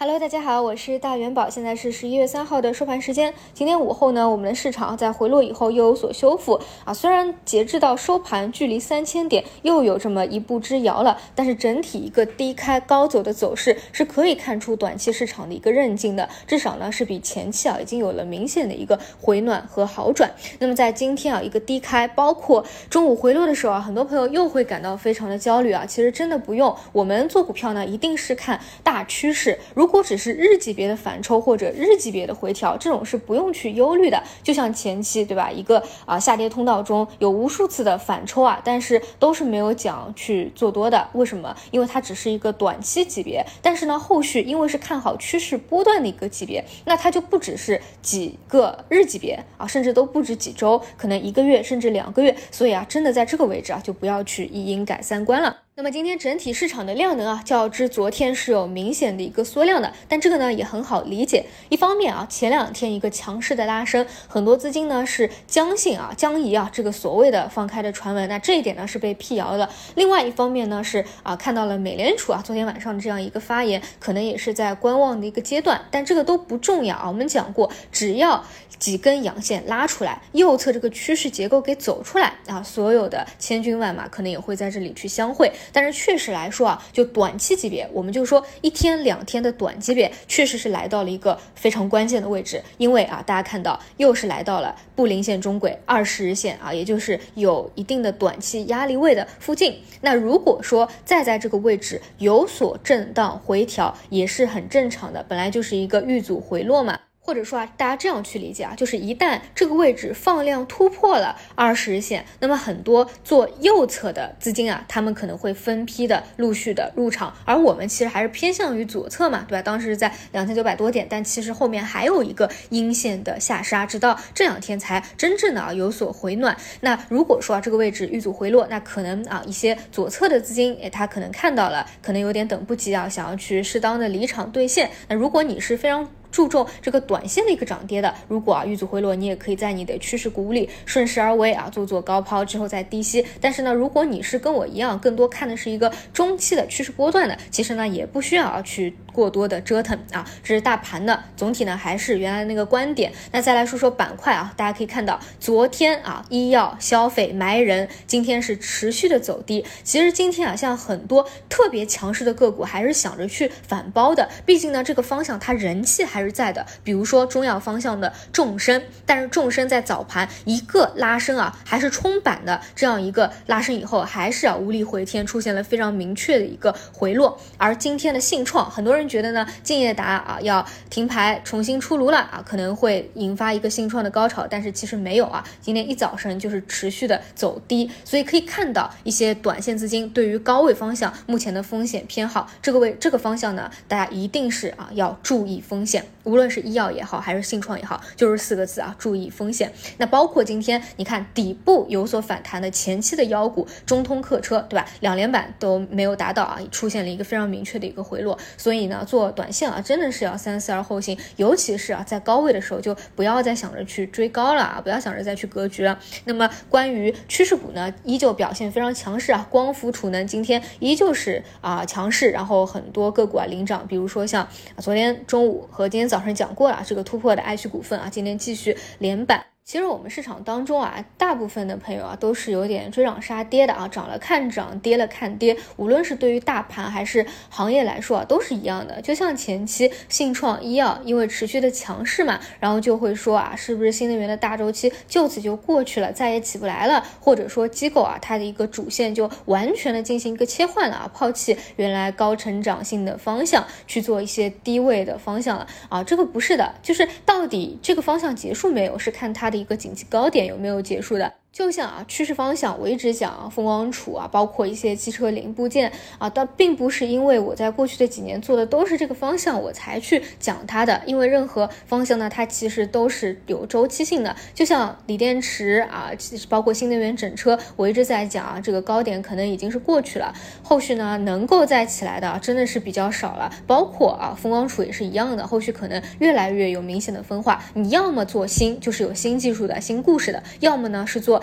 Hello，大家好，我是大元宝，现在是十一月三号的收盘时间。今天午后呢，我们的市场在回落以后又有所修复啊。虽然截至到收盘，距离三千点又有这么一步之遥了，但是整体一个低开高走的走势是可以看出短期市场的一个韧劲的，至少呢是比前期啊已经有了明显的一个回暖和好转。那么在今天啊一个低开，包括中午回落的时候啊，很多朋友又会感到非常的焦虑啊。其实真的不用，我们做股票呢，一定是看大趋势。如如果只是日级别的反抽或者日级别的回调，这种是不用去忧虑的。就像前期对吧，一个啊下跌通道中有无数次的反抽啊，但是都是没有讲去做多的。为什么？因为它只是一个短期级别，但是呢，后续因为是看好趋势波段的一个级别，那它就不只是几个日级别啊，甚至都不止几周，可能一个月甚至两个月。所以啊，真的在这个位置啊，就不要去一阴改三观了。那么今天整体市场的量能啊，较之昨天是有明显的一个缩量的，但这个呢也很好理解。一方面啊，前两天一个强势的拉升，很多资金呢是将信啊将疑啊这个所谓的放开的传闻，那这一点呢是被辟谣的。另外一方面呢是啊看到了美联储啊昨天晚上这样一个发言，可能也是在观望的一个阶段，但这个都不重要啊。我们讲过，只要几根阳线拉出来，右侧这个趋势结构给走出来啊，所有的千军万马可能也会在这里去相会。但是确实来说啊，就短期级别，我们就说一天两天的短级别，确实是来到了一个非常关键的位置。因为啊，大家看到又是来到了布林线中轨二十日线啊，也就是有一定的短期压力位的附近。那如果说再在这个位置有所震荡回调，也是很正常的，本来就是一个遇阻回落嘛。或者说啊，大家这样去理解啊，就是一旦这个位置放量突破了二十日线，那么很多做右侧的资金啊，他们可能会分批的陆续的入场，而我们其实还是偏向于左侧嘛，对吧？当时在两千九百多点，但其实后面还有一个阴线的下杀，直到这两天才真正的啊有所回暖。那如果说啊这个位置遇阻回落，那可能啊一些左侧的资金，哎，他可能看到了，可能有点等不及啊，想要去适当的离场兑现。那如果你是非常注重这个短线的一个涨跌的，如果啊遇阻回落，你也可以在你的趋势股里顺势而为啊，做做高抛之后再低吸。但是呢，如果你是跟我一样，更多看的是一个中期的趋势波段的，其实呢也不需要啊去过多的折腾啊。这是大盘的总体呢，还是原来那个观点。那再来说说板块啊，大家可以看到，昨天啊医药、消费、埋人，今天是持续的走低。其实今天啊，像很多特别强势的个股，还是想着去反包的。毕竟呢，这个方向它人气还。是在的，比如说中药方向的众生，但是众生在早盘一个拉升啊，还是冲板的这样一个拉升以后，还是啊无力回天，出现了非常明确的一个回落。而今天的信创，很多人觉得呢，敬业达啊要停牌重新出炉了啊，可能会引发一个信创的高潮，但是其实没有啊，今天一早上就是持续的走低，所以可以看到一些短线资金对于高位方向目前的风险偏好，这个位这个方向呢，大家一定是啊要注意风险。无论是医药也好，还是信创也好，就是四个字啊，注意风险。那包括今天你看底部有所反弹的前期的妖股中通客车，对吧？两连板都没有达到啊，出现了一个非常明确的一个回落。所以呢，做短线啊，真的是要三思而后行。尤其是啊，在高位的时候，就不要再想着去追高了啊，不要想着再去格局了。那么关于趋势股呢，依旧表现非常强势啊，光伏储能今天依旧是啊强势，然后很多个股啊领涨，比如说像昨天中午和今天早上讲过了，这个突破的爱旭股份啊，今天继续连板。其实我们市场当中啊，大部分的朋友啊都是有点追涨杀跌的啊，涨了看涨，跌了看跌。无论是对于大盘还是行业来说啊，都是一样的。就像前期信创医药因为持续的强势嘛，然后就会说啊，是不是新能源的大周期就此就过去了，再也起不来了？或者说机构啊，它的一个主线就完全的进行一个切换了啊，抛弃原来高成长性的方向，去做一些低位的方向了啊？这个不是的，就是到底这个方向结束没有，是看它的。一个景气高点有没有结束的？就像啊，趋势方向，我一直讲啊风光储啊，包括一些汽车零部件啊，但并不是因为我在过去的几年做的都是这个方向，我才去讲它的。因为任何方向呢，它其实都是有周期性的。就像锂电池啊，其实包括新能源整车，我一直在讲啊，这个高点可能已经是过去了，后续呢能够再起来的真的是比较少了。包括啊，风光储也是一样的，后续可能越来越有明显的分化。你要么做新，就是有新技术的新故事的；要么呢是做。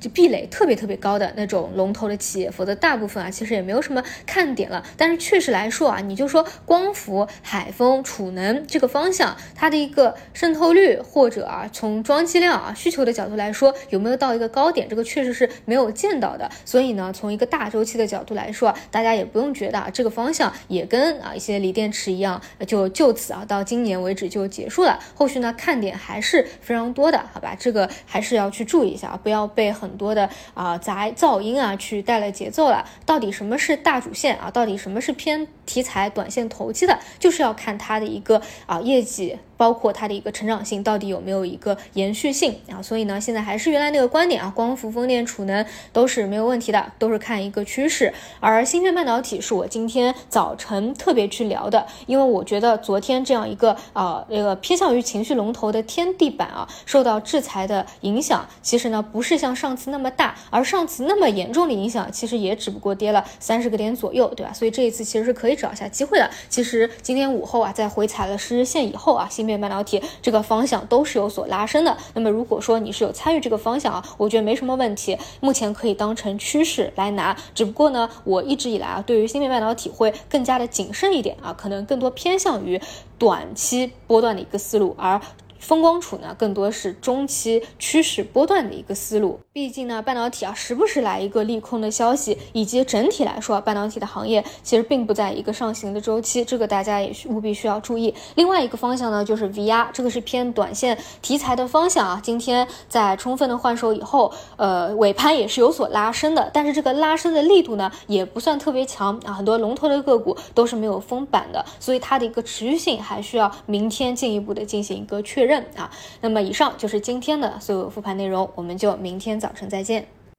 就壁垒特别特别高的那种龙头的企业，否则大部分啊其实也没有什么看点了。但是确实来说啊，你就说光伏、海风、储能这个方向，它的一个渗透率或者啊从装机量啊需求的角度来说，有没有到一个高点，这个确实是没有见到的。所以呢，从一个大周期的角度来说，大家也不用觉得啊这个方向也跟啊一些锂电池一样，就就此啊到今年为止就结束了。后续呢看点还是非常多的，好吧？这个还是要去注意一下啊，不要被很。很多的啊杂噪音啊，去带来节奏了。到底什么是大主线啊？到底什么是偏题材、短线投机的？就是要看它的一个啊业绩。包括它的一个成长性到底有没有一个延续性啊？所以呢，现在还是原来那个观点啊，光伏、风电、储能都是没有问题的，都是看一个趋势。而芯片半导体是我今天早晨特别去聊的，因为我觉得昨天这样一个啊那个偏向于情绪龙头的天地板啊，受到制裁的影响，其实呢不是像上次那么大，而上次那么严重的影响，其实也只不过跌了三十个点左右，对吧？所以这一次其实是可以找一下机会的。其实今天午后啊，在回踩了十日线以后啊，芯片半导体这个方向都是有所拉升的。那么如果说你是有参与这个方向啊，我觉得没什么问题，目前可以当成趋势来拿。只不过呢，我一直以来啊，对于芯片半导体会更加的谨慎一点啊，可能更多偏向于短期波段的一个思路，而。风光储呢，更多是中期趋势波段的一个思路。毕竟呢，半导体啊，时不时来一个利空的消息，以及整体来说，半导体的行业其实并不在一个上行的周期，这个大家也务必需要注意。另外一个方向呢，就是 VR，这个是偏短线题材的方向啊。今天在充分的换手以后，呃，尾盘也是有所拉升的，但是这个拉升的力度呢，也不算特别强啊。很多龙头的个股都是没有封板的，所以它的一个持续性还需要明天进一步的进行一个确认。认啊，那么以上就是今天的所有复盘内容，我们就明天早晨再见。